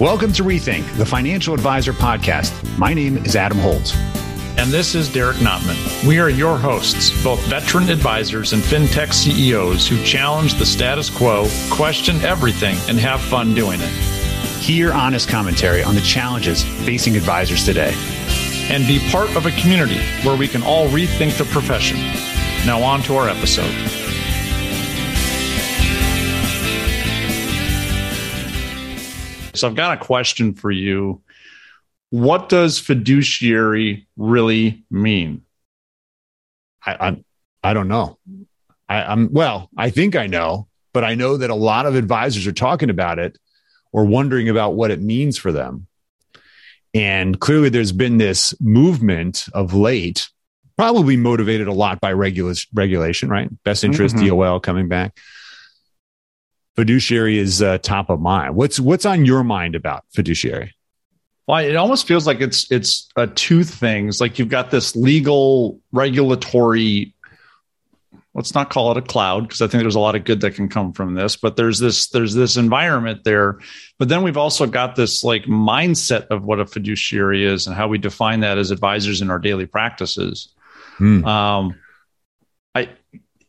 Welcome to Rethink, the Financial Advisor Podcast. My name is Adam Holt. And this is Derek Notman. We are your hosts, both veteran advisors and fintech CEOs who challenge the status quo, question everything, and have fun doing it. Hear honest commentary on the challenges facing advisors today. And be part of a community where we can all rethink the profession. Now, on to our episode. So I've got a question for you. What does fiduciary really mean? I, I'm, I don't know. I, I'm well. I think I know, but I know that a lot of advisors are talking about it or wondering about what it means for them. And clearly, there's been this movement of late, probably motivated a lot by regula- regulation, right? Best interest, mm-hmm. DOL coming back fiduciary is uh, top of mind. What's what's on your mind about fiduciary? Well, it almost feels like it's it's uh, two things. Like you've got this legal regulatory. Let's not call it a cloud because I think there's a lot of good that can come from this. But there's this there's this environment there. But then we've also got this like mindset of what a fiduciary is and how we define that as advisors in our daily practices. Hmm. Um, I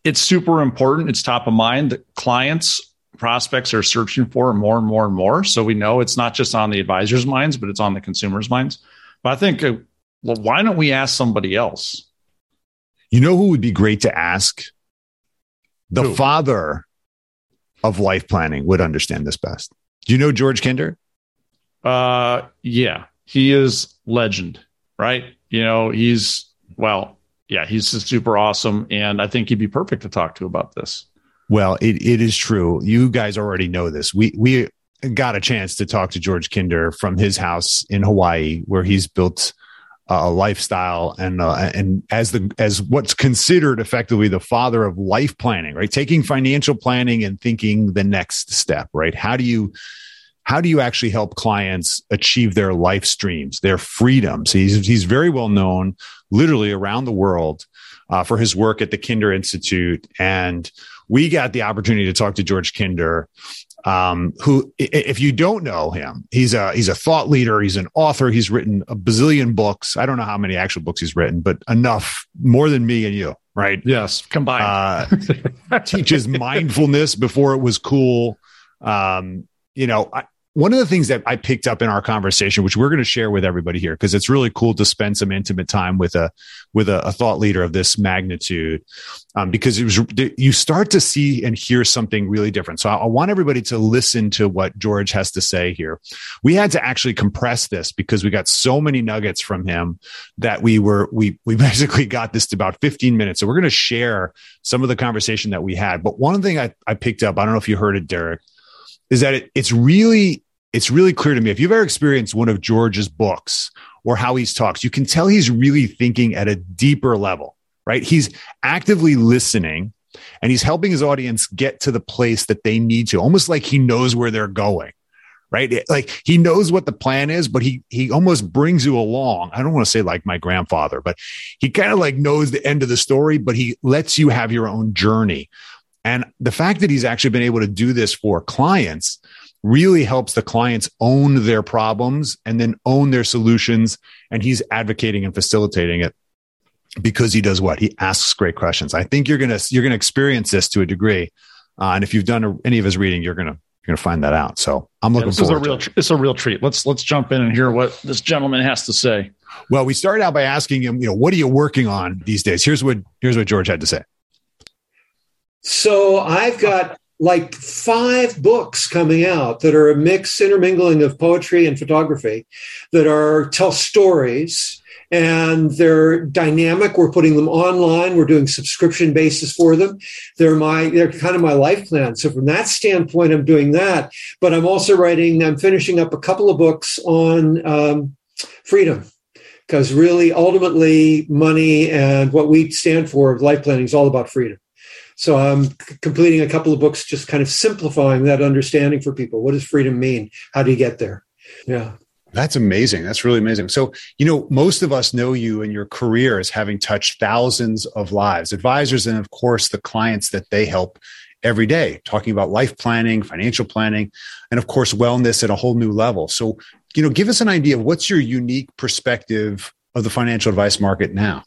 it's super important. It's top of mind. that Clients prospects are searching for more and more and more. So we know it's not just on the advisors' minds, but it's on the consumers' minds. But I think, uh, well, why don't we ask somebody else? You know who would be great to ask? The who? father of life planning would understand this best. Do you know George Kinder? Uh, yeah, he is legend, right? You know, he's well, yeah, he's super awesome, and I think he'd be perfect to talk to about this. Well, it, it is true. You guys already know this. We we got a chance to talk to George Kinder from his house in Hawaii, where he's built a lifestyle and uh, and as the as what's considered effectively the father of life planning, right? Taking financial planning and thinking the next step, right? How do you how do you actually help clients achieve their life streams, their freedoms? He's he's very well known, literally around the world, uh, for his work at the Kinder Institute and we got the opportunity to talk to George Kinder, um, who, if you don't know him, he's a he's a thought leader. He's an author. He's written a bazillion books. I don't know how many actual books he's written, but enough, more than me and you, right? Yes, combined. Uh, teaches mindfulness before it was cool. Um, you know, I, one of the things that I picked up in our conversation, which we're going to share with everybody here, because it's really cool to spend some intimate time with a with a, a thought leader of this magnitude, um, because it was you start to see and hear something really different. So I, I, want everybody to listen to what George has to say here. We had to actually compress this because we got so many nuggets from him that we were we we basically got this to about 15 minutes. So we're going to share some of the conversation that we had. But one thing I, I picked up, I don't know if you heard it, Derek is that it, it's really it's really clear to me if you've ever experienced one of George's books or how he talks, you can tell he's really thinking at a deeper level, right? He's actively listening and he's helping his audience get to the place that they need to, almost like he knows where they're going. Right. Like he knows what the plan is, but he he almost brings you along. I don't want to say like my grandfather, but he kind of like knows the end of the story, but he lets you have your own journey. And the fact that he's actually been able to do this for clients really helps the clients own their problems and then own their solutions. And he's advocating and facilitating it because he does what he asks great questions. I think you're gonna you're gonna experience this to a degree, uh, and if you've done a, any of his reading, you're gonna you're gonna find that out. So I'm looking. Yeah, this is a real. It's a real treat. Let's let's jump in and hear what this gentleman has to say. Well, we started out by asking him, you know, what are you working on these days? Here's what here's what George had to say. So I've got like five books coming out that are a mix intermingling of poetry and photography that are tell stories and they're dynamic. We're putting them online. We're doing subscription basis for them. They're my they're kind of my life plan. So from that standpoint i'm doing that. But i'm also writing i'm finishing up a couple of books on um, freedom because really ultimately money and what we stand for life planning is all about freedom so I'm completing a couple of books, just kind of simplifying that understanding for people. What does freedom mean? How do you get there? Yeah. That's amazing. That's really amazing. So, you know, most of us know you and your career as having touched thousands of lives, advisors, and of course, the clients that they help every day, talking about life planning, financial planning, and of course, wellness at a whole new level. So, you know, give us an idea of what's your unique perspective of the financial advice market now.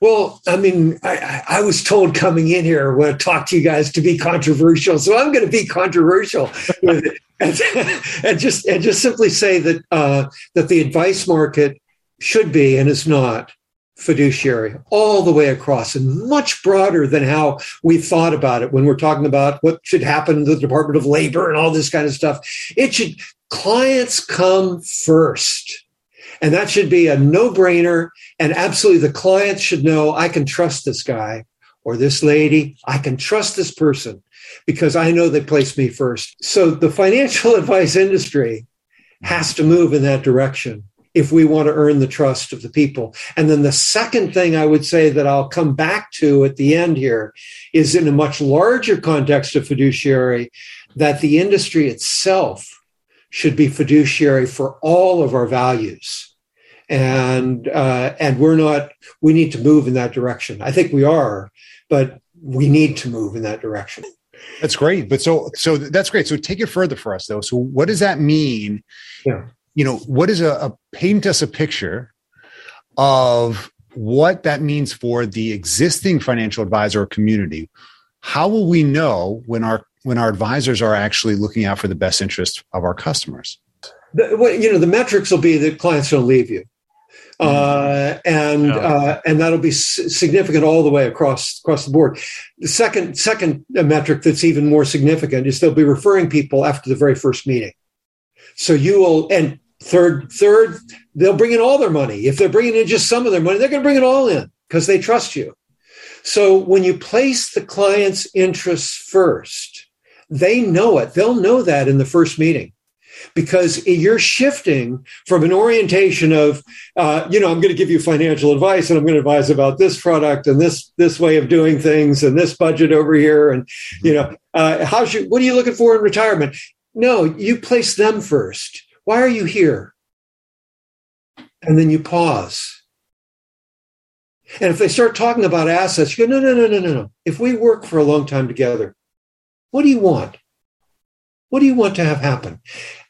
Well, I mean, I, I, was told coming in here when I talk to you guys to be controversial, so I'm going to be controversial with it, and, and, just and just simply say that uh, that the advice market should be and is not fiduciary all the way across and much broader than how we thought about it when we're talking about what should happen in the Department of Labor and all this kind of stuff. It should clients come first. And that should be a no brainer. And absolutely, the clients should know I can trust this guy or this lady. I can trust this person because I know they placed me first. So the financial advice industry has to move in that direction if we want to earn the trust of the people. And then the second thing I would say that I'll come back to at the end here is in a much larger context of fiduciary, that the industry itself should be fiduciary for all of our values. And uh, and we're not. We need to move in that direction. I think we are, but we need to move in that direction. That's great. But so so that's great. So take it further for us though. So what does that mean? Yeah you know, what is a, a paint us a picture of what that means for the existing financial advisor community. How will we know when our when our advisors are actually looking out for the best interest of our customers? The, well, you know, the metrics will be that clients don't leave you. Uh, and yeah. uh, and that'll be significant all the way across across the board. The second second metric that's even more significant is they'll be referring people after the very first meeting. So you will, and Third, third, they'll bring in all their money. If they're bringing in just some of their money, they're going to bring it all in because they trust you. So when you place the client's interests first, they know it. They'll know that in the first meeting because you're shifting from an orientation of, uh, you know, I'm going to give you financial advice and I'm going to advise about this product and this this way of doing things and this budget over here and you know, uh, how's you? What are you looking for in retirement? No, you place them first. Why are you here? And then you pause. And if they start talking about assets, you go, no, no, no, no, no, no. If we work for a long time together, what do you want? What do you want to have happen?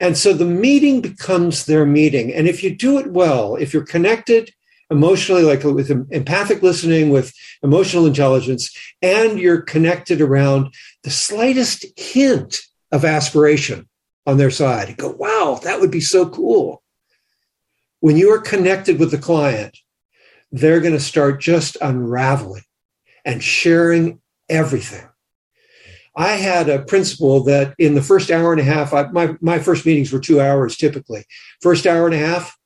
And so the meeting becomes their meeting. And if you do it well, if you're connected emotionally, like with empathic listening, with emotional intelligence, and you're connected around the slightest hint of aspiration, on their side and go, wow, that would be so cool. When you are connected with the client, they're going to start just unraveling and sharing everything. I had a principle that in the first hour and a half, I, my, my first meetings were two hours typically. First hour and a half,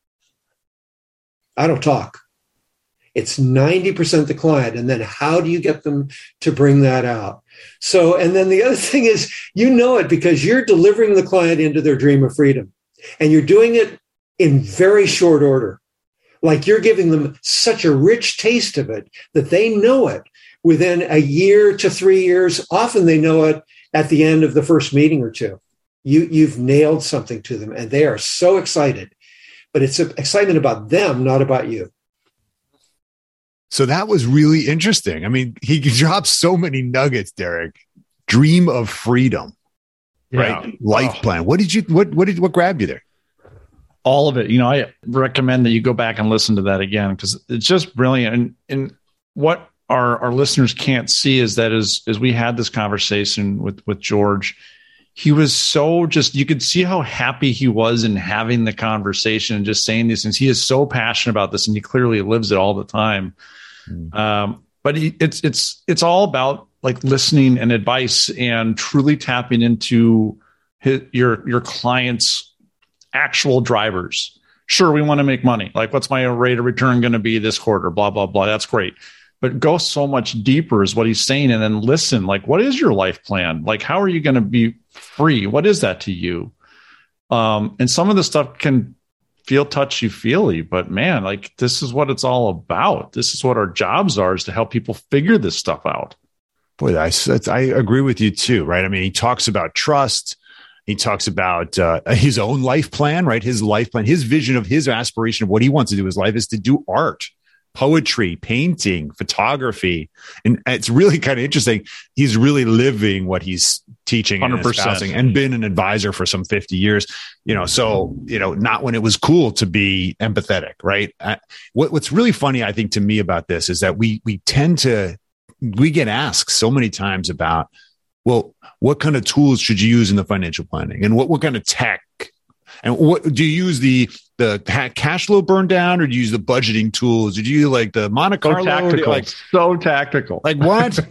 I don't talk. It's 90% the client. And then how do you get them to bring that out? So, and then the other thing is, you know it because you're delivering the client into their dream of freedom and you're doing it in very short order. Like you're giving them such a rich taste of it that they know it within a year to three years. Often they know it at the end of the first meeting or two. You, you've nailed something to them and they are so excited. But it's excitement about them, not about you. So that was really interesting. I mean, he dropped so many nuggets, Derek. Dream of freedom, yeah. right? Life oh. plan. What did you? What what did what grabbed you there? All of it. You know, I recommend that you go back and listen to that again because it's just brilliant. And and what our our listeners can't see is that as as we had this conversation with with George, he was so just you could see how happy he was in having the conversation and just saying these things. He is so passionate about this, and he clearly lives it all the time. Mm. Um, but he, it's it's it's all about like listening and advice and truly tapping into his, your your clients' actual drivers. Sure, we want to make money. Like, what's my rate of return going to be this quarter? Blah blah blah. That's great but go so much deeper is what he's saying and then listen like what is your life plan like how are you going to be free what is that to you um and some of the stuff can feel touchy feely, but man, like this is what it's all about. This is what our jobs are is to help people figure this stuff out. Boy, I, I agree with you too, right? I mean, he talks about trust. He talks about uh, his own life plan, right? His life plan, his vision of his aspiration of what he wants to do in his life is to do art, poetry, painting, photography. And it's really kind of interesting. He's really living what he's teaching and 100%. espousing and been an advisor for some 50 years, you know, so, you know, not when it was cool to be empathetic, right? Uh, what, what's really funny, I think to me about this is that we, we tend to, we get asked so many times about, well, what kind of tools should you use in the financial planning and what, what kind of tech and what do you use the the cash flow burn down or do you use the budgeting tools? Do you like the Monte So Carlo? tactical. Like, so tactical. like what?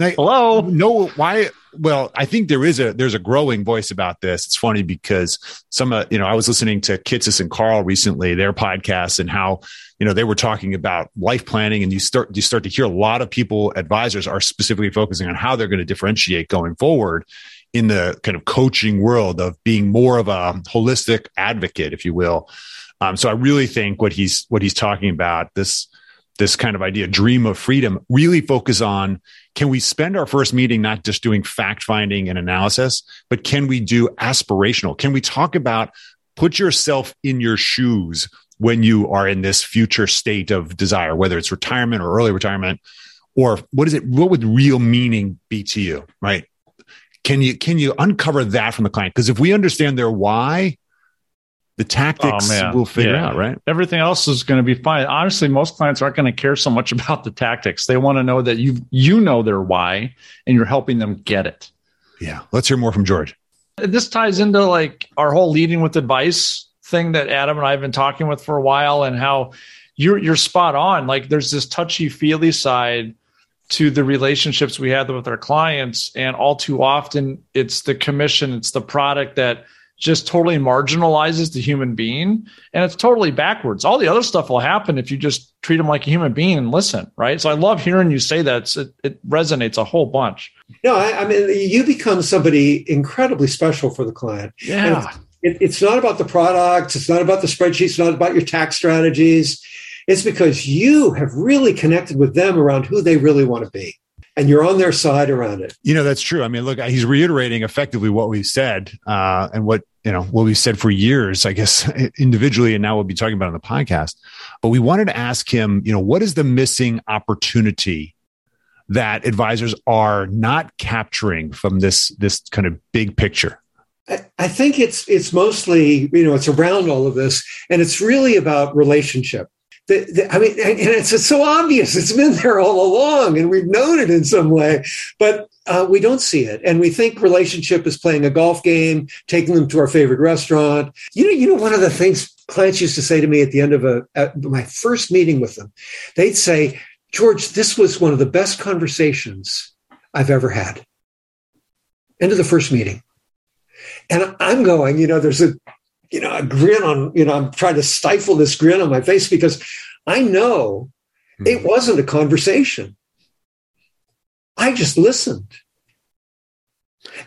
Like, Hello. no, why? Well, I think there is a there's a growing voice about this. It's funny because some, uh, you know, I was listening to Kitces and Carl recently, their podcast, and how you know they were talking about life planning, and you start you start to hear a lot of people, advisors, are specifically focusing on how they're going to differentiate going forward in the kind of coaching world of being more of a holistic advocate, if you will. Um, so I really think what he's what he's talking about this this kind of idea, dream of freedom, really focus on can we spend our first meeting not just doing fact finding and analysis, but can we do aspirational? Can we talk about put yourself in your shoes when you are in this future state of desire, whether it's retirement or early retirement, or what is it? What would real meaning be to you? Right? Can you can you uncover that from the client? Because if we understand their why, the tactics Oh, we'll figure Yeah. out, right? Everything else is going to be fine. Honestly, most clients aren't going to care so much about the tactics. They want to know that you you know their why and you're helping them get it. Yeah. Let's hear more from George. This ties into like our whole leading with advice thing that Adam and I have been talking with for a while and how you're you're spot on. Like there's this touchy feely side to the relationships we have with our clients and all too often it's the commission, it's the product that just totally marginalizes the human being and it's totally backwards. All the other stuff will happen if you just treat them like a human being and listen, right? So I love hearing you say that. It, it resonates a whole bunch. No, I, I mean, you become somebody incredibly special for the client. Yeah. It, it's not about the products. It's not about the spreadsheets. It's not about your tax strategies. It's because you have really connected with them around who they really want to be. And you're on their side around it. You know, that's true. I mean, look, he's reiterating effectively what we've said, uh, and what, you know, what we've said for years, I guess, individually, and now we'll be talking about on the podcast. But we wanted to ask him, you know, what is the missing opportunity that advisors are not capturing from this, this kind of big picture? I, I think it's it's mostly you know it's around all of this, and it's really about relationship. The, the, I mean, and it's, it's so obvious. It's been there all along, and we've known it in some way, but uh, we don't see it. And we think relationship is playing a golf game, taking them to our favorite restaurant. You know, you know, one of the things clients used to say to me at the end of a at my first meeting with them, they'd say, "George, this was one of the best conversations I've ever had." End of the first meeting. And I'm going, you know, there's a, you know, a grin on, you know, I'm trying to stifle this grin on my face because I know hmm. it wasn't a conversation. I just listened.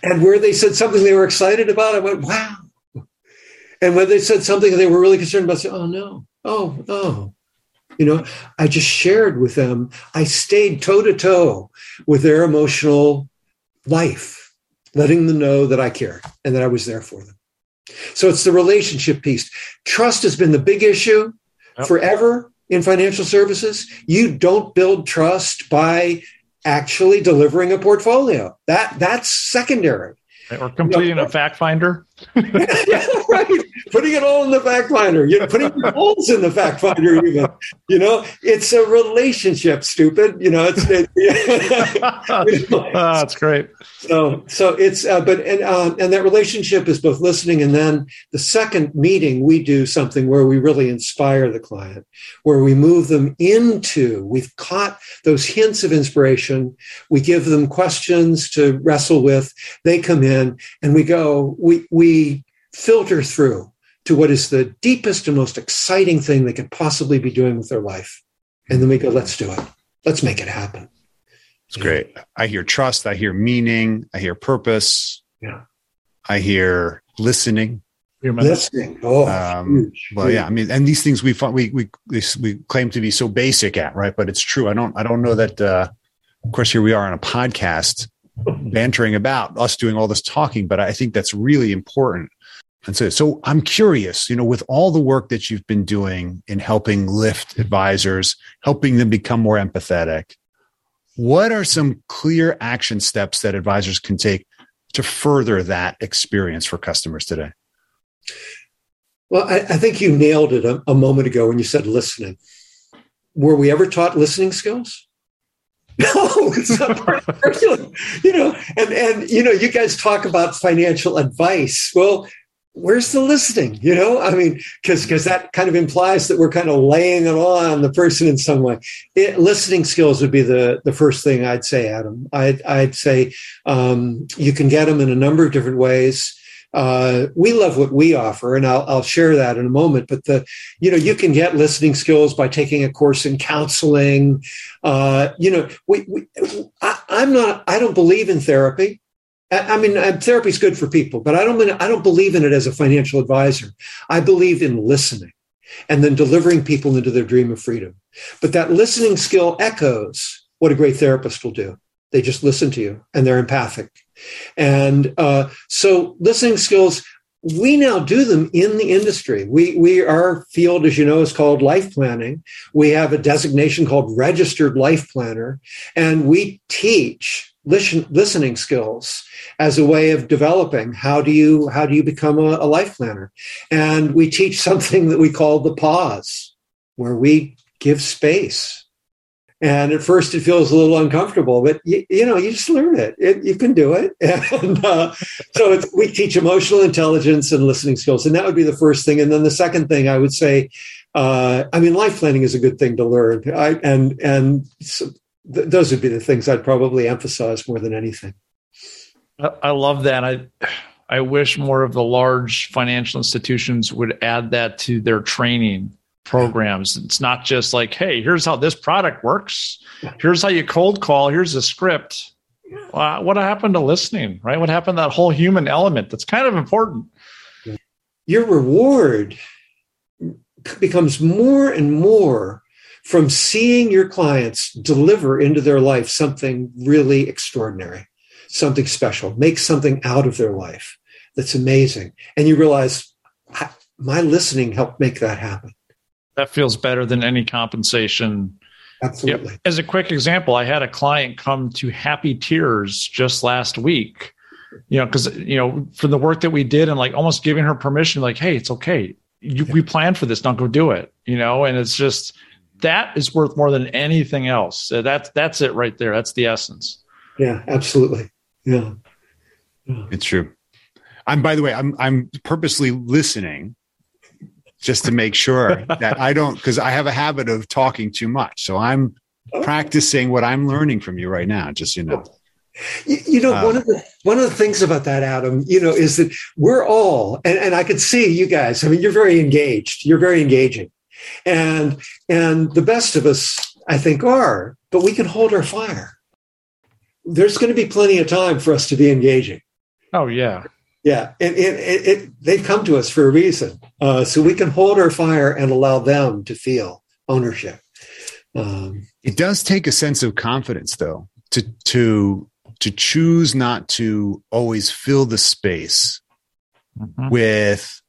And where they said something they were excited about, I went, wow. And when they said something they were really concerned about, I said, oh no, oh, oh. You know, I just shared with them. I stayed toe to toe with their emotional life, letting them know that I cared and that I was there for them. So it's the relationship piece. Trust has been the big issue Yep. forever in financial services. You don't build trust by actually delivering a portfolio. That that's secondary. Or completing a fact finder. Yeah, right. Putting it all in the fact finder. You know, putting goals in the fact finder. Even you know, it's a relationship. Stupid. You know, it's. It, oh, that's great. so so it's uh, but and um, and that relationship is both listening and then the second meeting we do something where we really inspire the client where we move them into we've caught those hints of inspiration we give them questions to wrestle with they come in and we go we we filter through to what is the deepest and most exciting thing they could possibly be doing with their life and then we go let's do it let's make it happen It's great. I hear trust. I hear meaning. I hear purpose. Yeah. I hear listening. Human. listening oh Um, huge, Well, huge. yeah. I mean, and these things we find, we we we we claim to be so basic at, right? But it's true. I don't I don't know that. Uh, of course, here we are on a podcast, bantering about us doing all this talking, but I think that's really important. And it. So I'm curious, you know, with all the work that you've been doing in helping lift advisors, helping them become more empathetic, what are some clear action steps that advisors can take to further that experience for customers today? Well, I, I think you nailed it a, a moment ago when you said listening. Were we ever taught listening skills? No, it's not part of the curriculum. You know, and and you know, you guys talk about financial advice. Well, where's the listening? You know, I mean, because because that kind of implies that we're kind of laying it on the person in some way. It, listening skills would be the the first thing I'd say, Adam. I'd I'd say um, you can get them in a number of different ways uh, we love what we offer, and I'll, I'll share that in a moment. But the, you know, you can get listening skills by taking a course in counseling. Uh, you know, we, we I, am not, I don't believe in therapy. I, I mean, therapy is good for people, but I don't, mean, I don't believe in it as a financial advisor. I believe in listening and then delivering people into their dream of freedom. But that listening skill echoes what a great therapist will do. They just listen to you and they're empathic and uh, so listening skills, we now do them in the industry. We, we, our field, as you know, is called life planning. We have a designation called registered life planner, and we teach listen, listening skills as a way of developing how do you how do you become a, a life planner and we teach something that we call the pause where we give space and at first, it feels a little uncomfortable, but you, you know, you just learn it. it you can do it. And uh, so we teach emotional intelligence and listening skills, and that would be the first thing. And then the second thing I would say, uh, I mean, life planning is a good thing to learn. I, and and so th- those would be the things I'd probably emphasize more than anything. I love that. I I wish more of the large financial institutions would add that to their training programs. It's not just like, hey, here's how this product works. Here's how you cold call. Here's a script. Uh, what happened to listening, right? What happened to that whole human element? That's kind of important. Your reward becomes more and more from seeing your clients deliver into their life something really extraordinary, something special, make something out of their life that's amazing. And you realize my listening helped make that happen that feels better than any compensation. Absolutely. As a quick example, I had a client come to Happy Tears just last week. You know, because you know, for the work that we did, and like almost giving her permission, like, hey, it's okay. You, yeah. We planned for this. Don't go do it. You know, and it's just that is worth more than anything else. So that's that's it right there. That's the essence. Yeah, absolutely. Yeah. yeah. It's true. I'm by the way, I'm I'm purposely listening just to make sure that I don't, because I have a habit of talking too much. So I'm practicing what I'm learning from you right now, just you know. You, you know, uh, one of the one of the things about that, Adam, you know, is that we're all, and, and I could see you guys. I mean, you're very engaged. You're very engaging, and and the best of us, I think, are. But we can hold our fire. There's going to be plenty of time for us to be engaging. Oh yeah, yeah, and, it, it, they've come to us for a reason, uh, so we can hold our fire and allow them to feel ownership. Um, it does take a sense of confidence, though, to to to choose not to always fill the space mm-hmm. with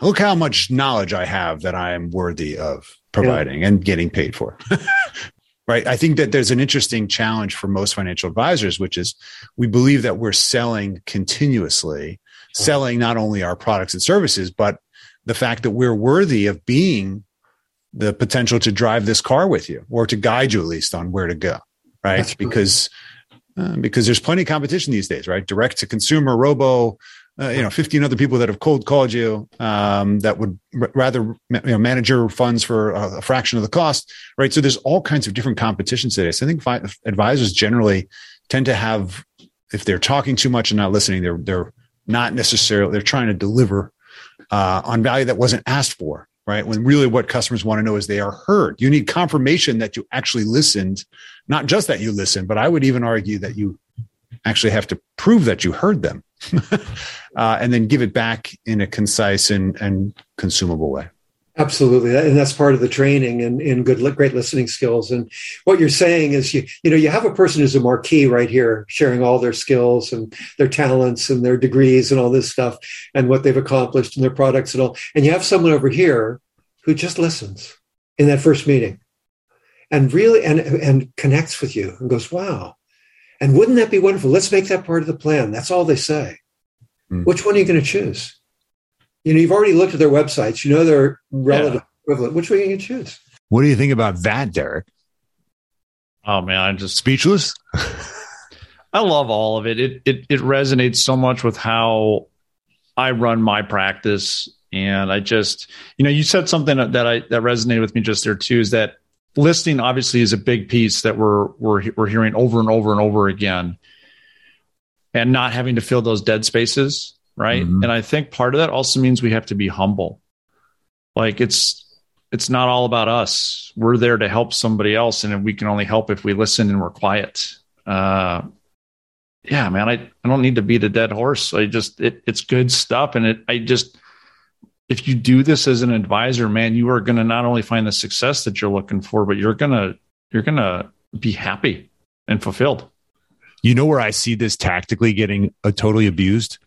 look how much knowledge I have that I am worthy of providing yeah. and getting paid for. right? I think that there's an interesting challenge for most financial advisors, which is we believe that we're selling continuously selling not only our products and services, but the fact that we're worthy of being the potential to drive this car with you or to guide you at least on where to go. Right. That's because, uh, because there's plenty of competition these days, right? Direct to consumer, robo, uh, you know, 15 other people that have cold called you um, that would r- rather you know, manage your funds for a, fraction of the cost, right? So there's all kinds of different competitions today. So I think fi- advisors generally tend to have, if they're talking too much and not listening, they're they're not necessarily they're trying to deliver uh, on value that wasn't asked for right? When really what customers want to know is they are heard. You need confirmation that you actually listened not just that you listened but i would even argue that you actually have to prove that you heard them uh, and then give it back in a concise and, and consumable way Absolutely, and that's part of the training and in, good, great listening skills. And what you're saying is, you you know, you have a person who's a marquee right here, sharing all their skills and their talents and their degrees and all this stuff, and what they've accomplished and their products and all. And you have someone over here who just listens in that first meeting, and really and and connects with you and goes, "Wow." And wouldn't that be wonderful? Let's make that part of the plan. That's all they say. Mm. Which one are you going to choose? You know, you've already looked at their websites. You know their relative yeah. equivalent. Which way you choose? What do you think about that, Derek? Oh man, I'm just speechless. I love all of it. It it it resonates so much with how I run my practice, and I just you know you said something that I that resonated with me just there too. Is that listing obviously is a big piece that we're we're we're hearing over and over and over again, and not having to fill those dead spaces right? Mm-hmm. And I think part of that also means we have to be humble. Like it's it's not all about us. We're there to help somebody else, and we can only help if we listen and we're quiet. Uh, yeah, man, I, I don't need to beat a dead horse. I just it, it's good stuff, and it I just if you do this as an advisor, man, you are going to not only find the success that you're looking for, but you're gonna you're gonna be happy and fulfilled. You know where I see this tactically getting uh, totally abused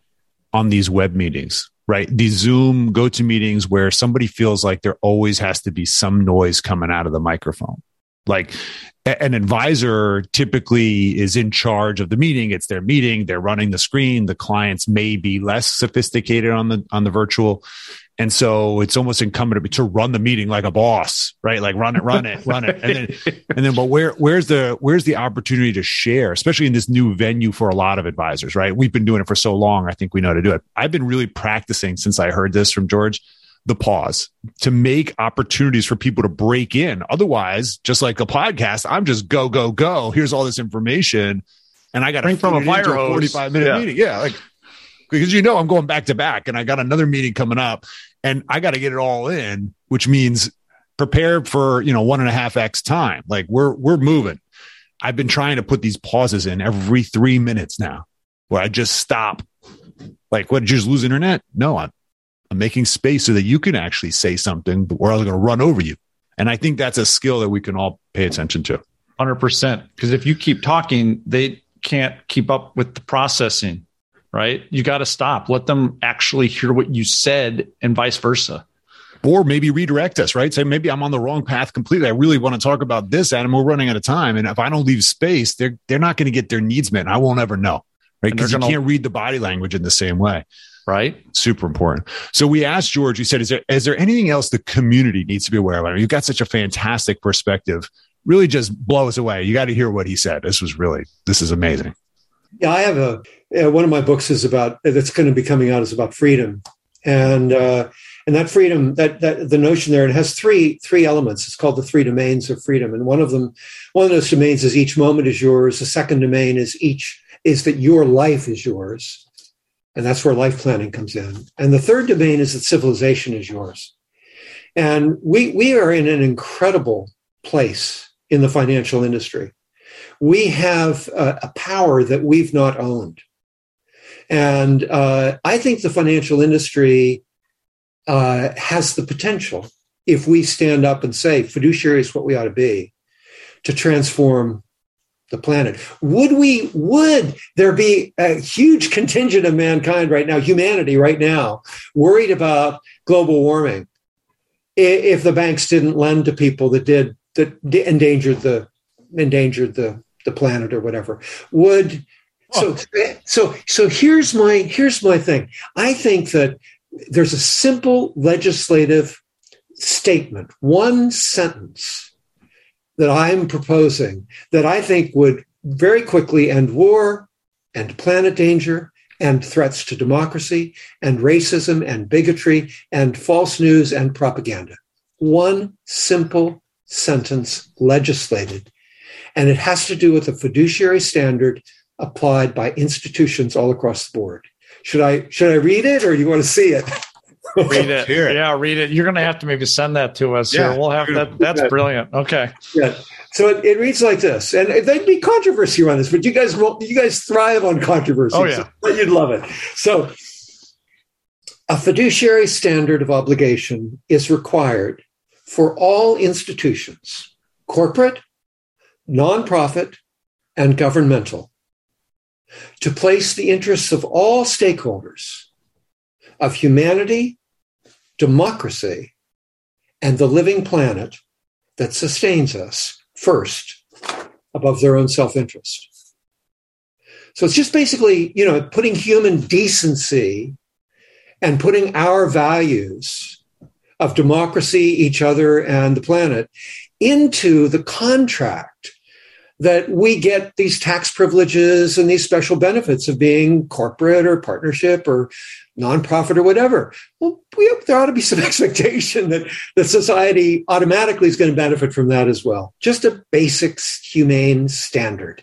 on these web meetings, right? These Zoom go to meetings where somebody feels like there always has to be some noise coming out of the microphone. Like an advisor typically is in charge of the meeting. It's their meeting. They're running the screen. The clients may be less sophisticated on the, on the virtual. And so it's almost incumbent to run the meeting like a boss, right? Like run it, run it, run it. And then, and then, but where, where's the, where's the opportunity to share, especially in this new venue for a lot of advisors, right? We've been doing it for so long. I think we know how to do it. I've been really practicing since I heard this from George, the pause to make opportunities for people to break in. Otherwise, just like a podcast, I'm just go, go, go. Here's all this information. And I got to from a fire hose. 45 minute yeah. meeting. Yeah. Like, because you know I'm going back to back and I got another meeting coming up and I got to get it all in, which means prepare for, you know, one and a half X time. Like we're, we're moving. I've been trying to put these pauses in every three minutes now where I just stop. Like, what, did you just lose internet? No, I'm, I'm making space so that you can actually say something, or I'm going to run over you. And I think that's a skill that we can all pay attention to. 100%. Because if you keep talking, they can't keep up with the processing right? You got to stop. Let them actually hear what you said and vice versa. Or maybe redirect us, right? Say, maybe I'm on the wrong path completely. I really want to talk about this, Adam. We're running out of time. And if I don't leave space, they're, they're not going to get their needs met. I won't ever know, right? Because you can't read the body language in the same way. Right. Super important. So we asked George, you said, is there, is there anything else the community needs to be aware of? I mean, you've got such a fantastic perspective. Really just blow us away. You got to hear what he said. This was really, this is amazing. Yeah, I have a uh, one of my books is about that's going to be coming out is about freedom, and uh, and that freedom that that the notion there it has three three elements. It's called the three domains of freedom, and one of them one of those domains is each moment is yours. The second domain is each is that your life is yours, and that's where life planning comes in. And the third domain is that civilization is yours. And we we are in an incredible place in the financial industry we have a, a power that we've not owned. And uh, I think the financial industry uh, has the potential, if we stand up and say fiduciary is what we ought to be, to transform the planet. Would we, would there be a huge contingent of mankind right now, humanity right now, worried about global warming if the banks didn't lend to people that did, that endangered the, endangered the the planet or whatever would so so so here's my here's my thing. I think that there's a simple legislative statement one sentence that i'm proposing that i think would very quickly end war and planet danger and threats to democracy and racism and bigotry and false news and propaganda. One simple sentence legislated and it has to do with a fiduciary standard applied by institutions all across the board. Should I should I read it or do you want to see it? read it. it. Yeah, read it. You're going to have to maybe send that to us. Yeah, we'll have that. That's brilliant. Okay. Yeah. So it, it, reads like this, and there'd be controversy around this, but you guys will you guys thrive on controversy. Oh yeah, so you'd love it. So A fiduciary standard of obligation is required for all institutions, corporate, nonprofit, and governmental, to place the interests of all stakeholders of humanity, democracy, and the living planet that sustains us first above their own self interest. So it's just basically, you know, putting human decency and putting our values of democracy, each other, and the planet into the contract that we get these tax privileges and these special benefits of being corporate or partnership or nonprofit or whatever. Well, we, there ought to be some expectation that the society automatically is going to benefit from that as well. Just a basic humane standard.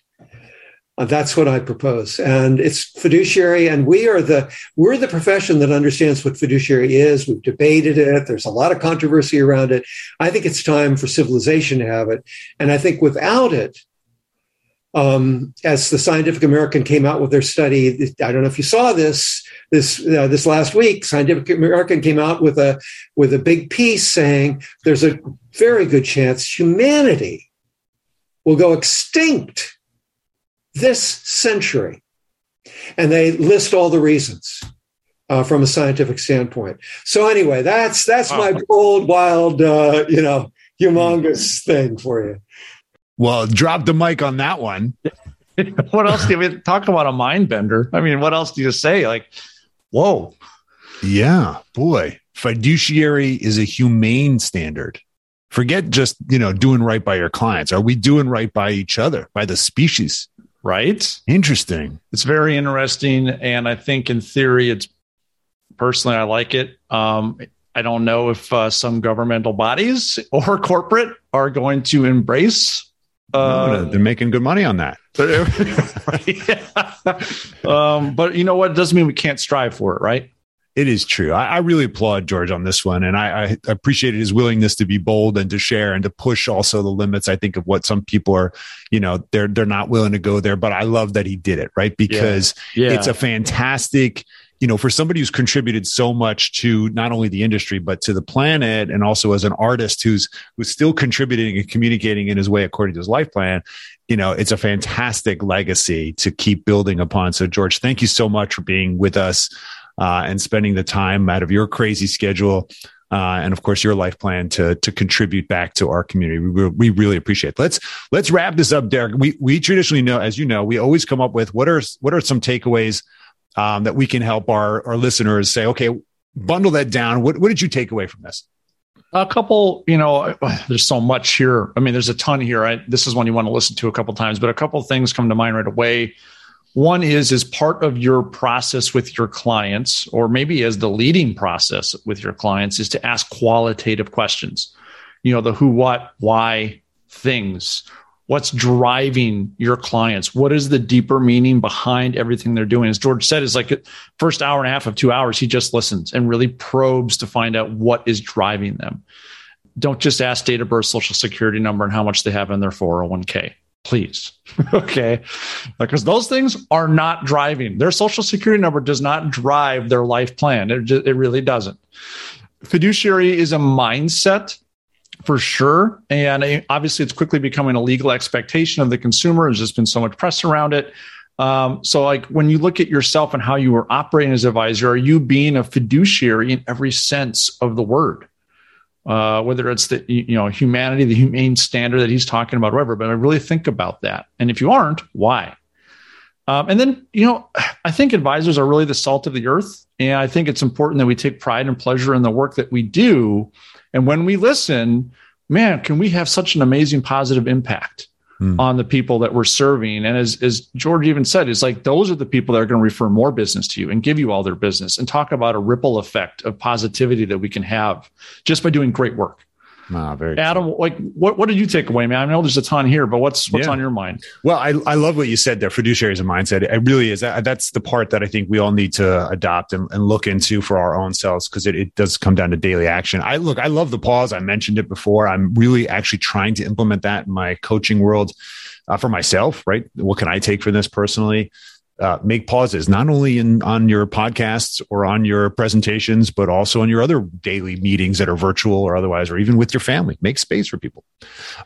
Uh, that's what I propose, and it's fiduciary. And we are the we're the profession that understands what fiduciary is. We've debated it. There's a lot of controversy around it. I think it's time for civilization to have it, and I think without it, um, as the Scientific American came out with their study, I don't know if you saw this this uh, this last week. Scientific American came out with a with a big piece saying there's a very good chance humanity will go extinct this century, and they list all the reasons. Uh, from a scientific standpoint. So anyway, that's that's wow. my bold, wild, uh, you know, humongous thing for you. Well, drop the mic on that one. what else do we talk about a mind bender? I mean, what else do you say? Like, whoa. Yeah, boy. Fiduciary is a humane standard. Forget just, you know, doing right by your clients. Are we doing right by each other, by the species? Right. Interesting. It's very interesting. And I think in theory, it's personally, I like it. Um, I don't know if uh, some governmental bodies or corporate are going to embrace uh, they're making good money on that. um, but you know what? It doesn't mean we can't strive for it, right? It is true. I, I really applaud George on this one, and I, I appreciated his willingness to be bold and to share and to push also the limits. I think of what some people are, you know, they're they're not willing to go there, but I love that he did it, right? Because yeah. Yeah. it's a fantastic you know, for somebody who's contributed so much to not only the industry but to the planet, and also as an artist who's who's still contributing and communicating in his way according to his life plan, you know, it's a fantastic legacy to keep building upon. So, George, thank you so much for being with us uh, and spending the time out of your crazy schedule. Uh, and of course, your life plan to to contribute back to our community. We, we really appreciate. It. Let's let's wrap this up, Derek. We we traditionally know, as you know, we always come up with what are what are some takeaways um, that we can help our, our listeners say, okay, bundle that down. What, what did you take away from this? A couple, you know, there's so much here. I mean, there's a ton here. I, this is one you want to listen to a couple times, but a couple things come to mind right away. One is as part of your process with your clients, or maybe as the leading process with your clients, is to ask qualitative questions. You know, the who, what, why things what's driving your clients? What is the deeper meaning behind everything they're doing? As george said is like first hour and a half of two hours he just listens and really probes to find out what is driving them. Don't just ask date of birth social security number and how much they have in their 401k please. Okay? Because those things are not driving. Their social security number does not drive their life plan. It, just, it really doesn't. Fiduciary is a mindset for sure. And obviously, it's quickly becoming a legal expectation of the consumer. There's just been so much press around it. Um, so, like when you look at yourself and how you are operating as advisor, are you being a fiduciary in every sense of the word? Uh, whether it's the you know humanity, the humane standard that he's talking about, whatever. But I really think about that. And if you aren't, why? Um, and then you know, I think advisors are really the salt of the earth, and I think it's important that we take pride and pleasure in the work that we do and when we listen, man, can we have such an amazing positive impact mm. on the people that we're serving? And as, as George even said, it's like those are the people that are going to refer more business to you and give you all their business and talk about a ripple effect of positivity that we can have just by doing great work. Ah, very Adam, like what, what did you take away, man? I know there's a ton here, but what's what's yeah. on your mind? Well, I, I love what you said there. Fiduciary is a mindset. It really is. That, that's the part that I think we all need to adopt and, and look into for our own selves because it, it does come down to daily action. I look, I love the pause. I mentioned it before. I'm really actually trying to implement that in my coaching world uh, for myself, right? What can I take from this personally? Uh, make pauses, not only in on your podcasts or on your presentations, but also on your other daily meetings that are virtual or otherwise, or even with your family. Make space for people.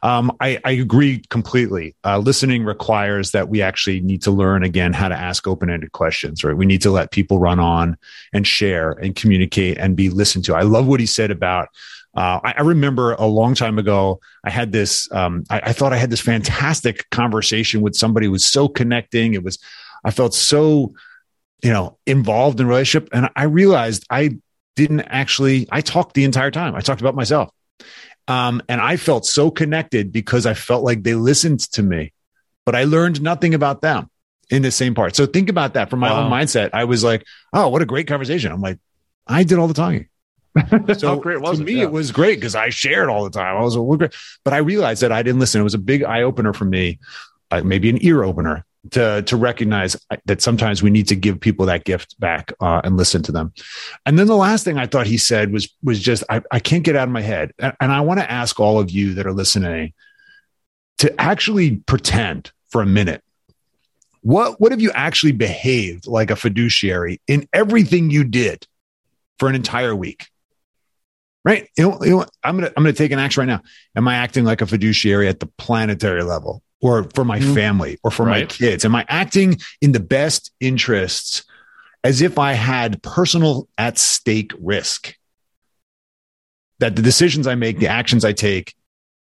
Um, I, I, agree completely. Uh, listening requires that we actually need to learn again how to ask open-ended questions. Right? We need to let people run on and share and communicate and be listened to. I love what he said about. Uh, I, I, remember a long time ago, I had this. Um, I, I, thought I had this fantastic conversation with somebody who was so connecting. It was I felt so, you know, involved in relationship. And I realized I didn't actually, I talked the entire time. I talked about myself. Um, and I felt so connected because I felt like they listened to me, but I learned nothing about them in the same part. So think about that from my wow. own mindset. I was like, oh, what a great conversation. I'm like, I did all the talking. so great was to it? me, yeah. it was great because I shared all the time. I was well, great, but I realized that I didn't listen. It was a big eye opener for me, uh, maybe an ear opener to to recognize that sometimes we need to give people that gift back uh, and listen to them. And then the last thing I thought he said was was just I, I can't get out of my head, and, and I want to ask all of you that are listening to actually pretend for a minute. What what have you actually behaved like a fiduciary in everything you did for an entire week? Right? You know, you know, I'm gonna I'm gonna take an action right now. Am I acting like a fiduciary at the planetary level? Or for my mm. family or for right. my kids? Am I acting in the best interests as if I had personal at stake risk? That the decisions I make, the actions I take,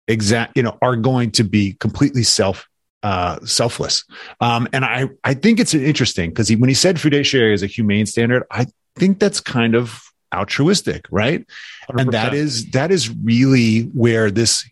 exact, you know, are going to be completely self uh, selfless. Um, and I, I think it's interesting because he, when he said fiduciary is a humane standard, I think that's kind of altruistic, right? 100%. And that is that is really where this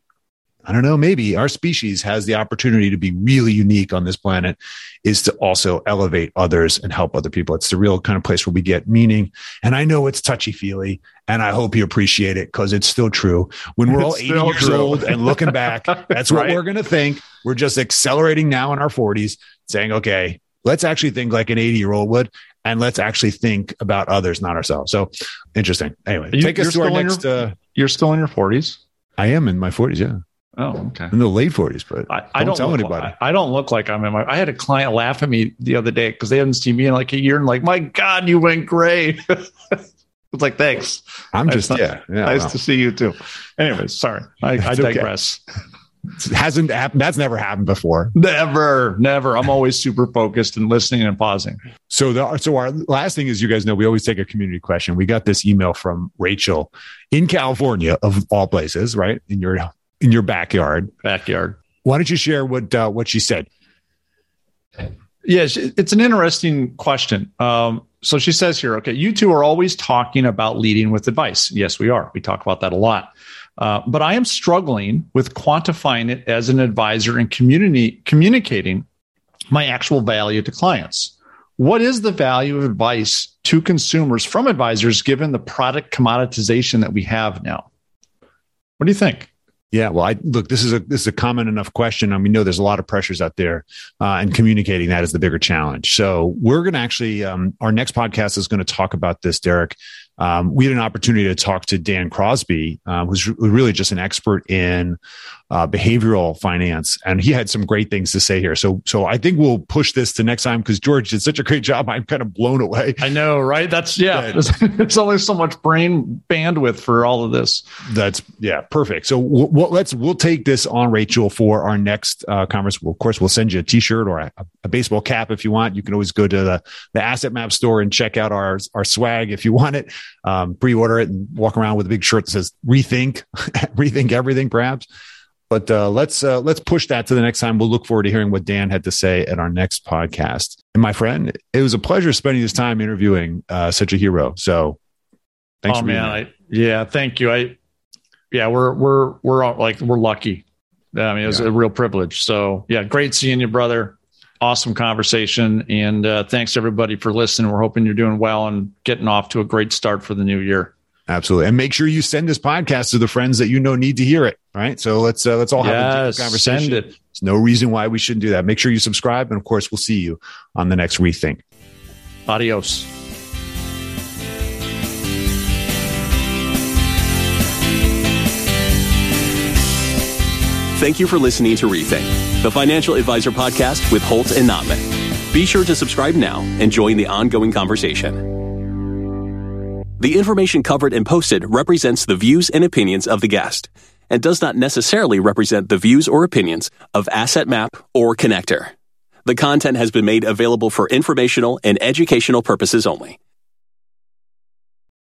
I don't know, maybe our species has the opportunity to be really unique on this planet is to also elevate others and help other people. It's the real kind of place where we get meaning. And I know it's touchy feely and I hope you appreciate it because it's still true. When we're all 80 years true. old and looking back, that's what right. we're going to think. We're just accelerating now in our 40s saying, okay, let's actually think like an 80 year old would and let's actually think about others, not ourselves. So interesting. Anyway, you, take us to our next. Your, uh, you're still in your 40s. I am in my 40s. Yeah. Oh, okay. In the late forties, but I, I, don't, don't tell anybody. I, I, don't look like I'm in my. I had a client laugh at me the other day because they hadn't seen me in like a year, and like, my God, you went gray. it's like, thanks. I'm just nice, yeah, yeah. Nice to see you too. Anyways, sorry, I, I digress. Okay. It hasn't happened. That's never happened before. Never, never. I'm always super focused and listening and pausing. So the so our last thing is, you guys know, we always take a community question. We got this email from Rachel in California, of all places, right in your in your backyard. Backyard. Why don't you share what uh, what she said? Yes, it's an interesting question. Um, so she says here, okay, you two are always talking about leading with advice. Yes, we are. We talk about that a lot. Uh, but I am struggling with quantifying it as an advisor and community communicating my actual value to clients. What is the value of advice to consumers from advisors given the product commoditization that we have now? What do you think? Yeah, well, I look. This is a this is a common enough question. and we know there's a lot of pressures out there, uh, and communicating that is the bigger challenge. So we're going to actually um, our next podcast is going to talk about this, Derek, um, we had an opportunity to talk to Dan Crosby, uh, who's really just an expert in uh, behavioral finance, and he had some great things to say here. So, so I think we'll push this to next time because George did such a great job. I'm kind of blown away. I know, right? That's yeah. There's only so much brain bandwidth for all of this. That's yeah, perfect. So we'll, we'll let's we'll take this on Rachel for our next uh, conference. Well, of course, we'll send you a T-shirt or a, a baseball cap if you want. You can always go to the the Asset Map store and check out our our swag if you want it um, pre-order it and walk around with a big shirt that says "rethink, rethink everything," perhaps. But uh, let's uh, let's push that to the next time. We'll look forward to hearing what Dan had to say at our next podcast. And my friend, it was a pleasure spending this time interviewing uh, such a hero. So, thanks, oh, man. I, yeah, thank you. I yeah, we're we're we're like we're lucky. I mean, it was yeah. a real privilege. So, yeah, great seeing you, brother awesome conversation. And uh, thanks everybody for listening. We're hoping you're doing well and getting off to a great start for the new year. Absolutely. And make sure you send this podcast to the friends that you know need to hear it. Right. So let's, uh, let's all have yes, a conversation. Send it. There's no reason why we shouldn't do that. Make sure you subscribe. And of course, we'll see you on the next Rethink. Adios. Thank you for listening to Rethink the Financial Advisor Podcast with Holt and Notman. Be sure to subscribe now and join the ongoing conversation. The information covered and posted represents the views and opinions of the guest and does not necessarily represent the views or opinions of Asset Map or Connector. The content has been made available for informational and educational purposes only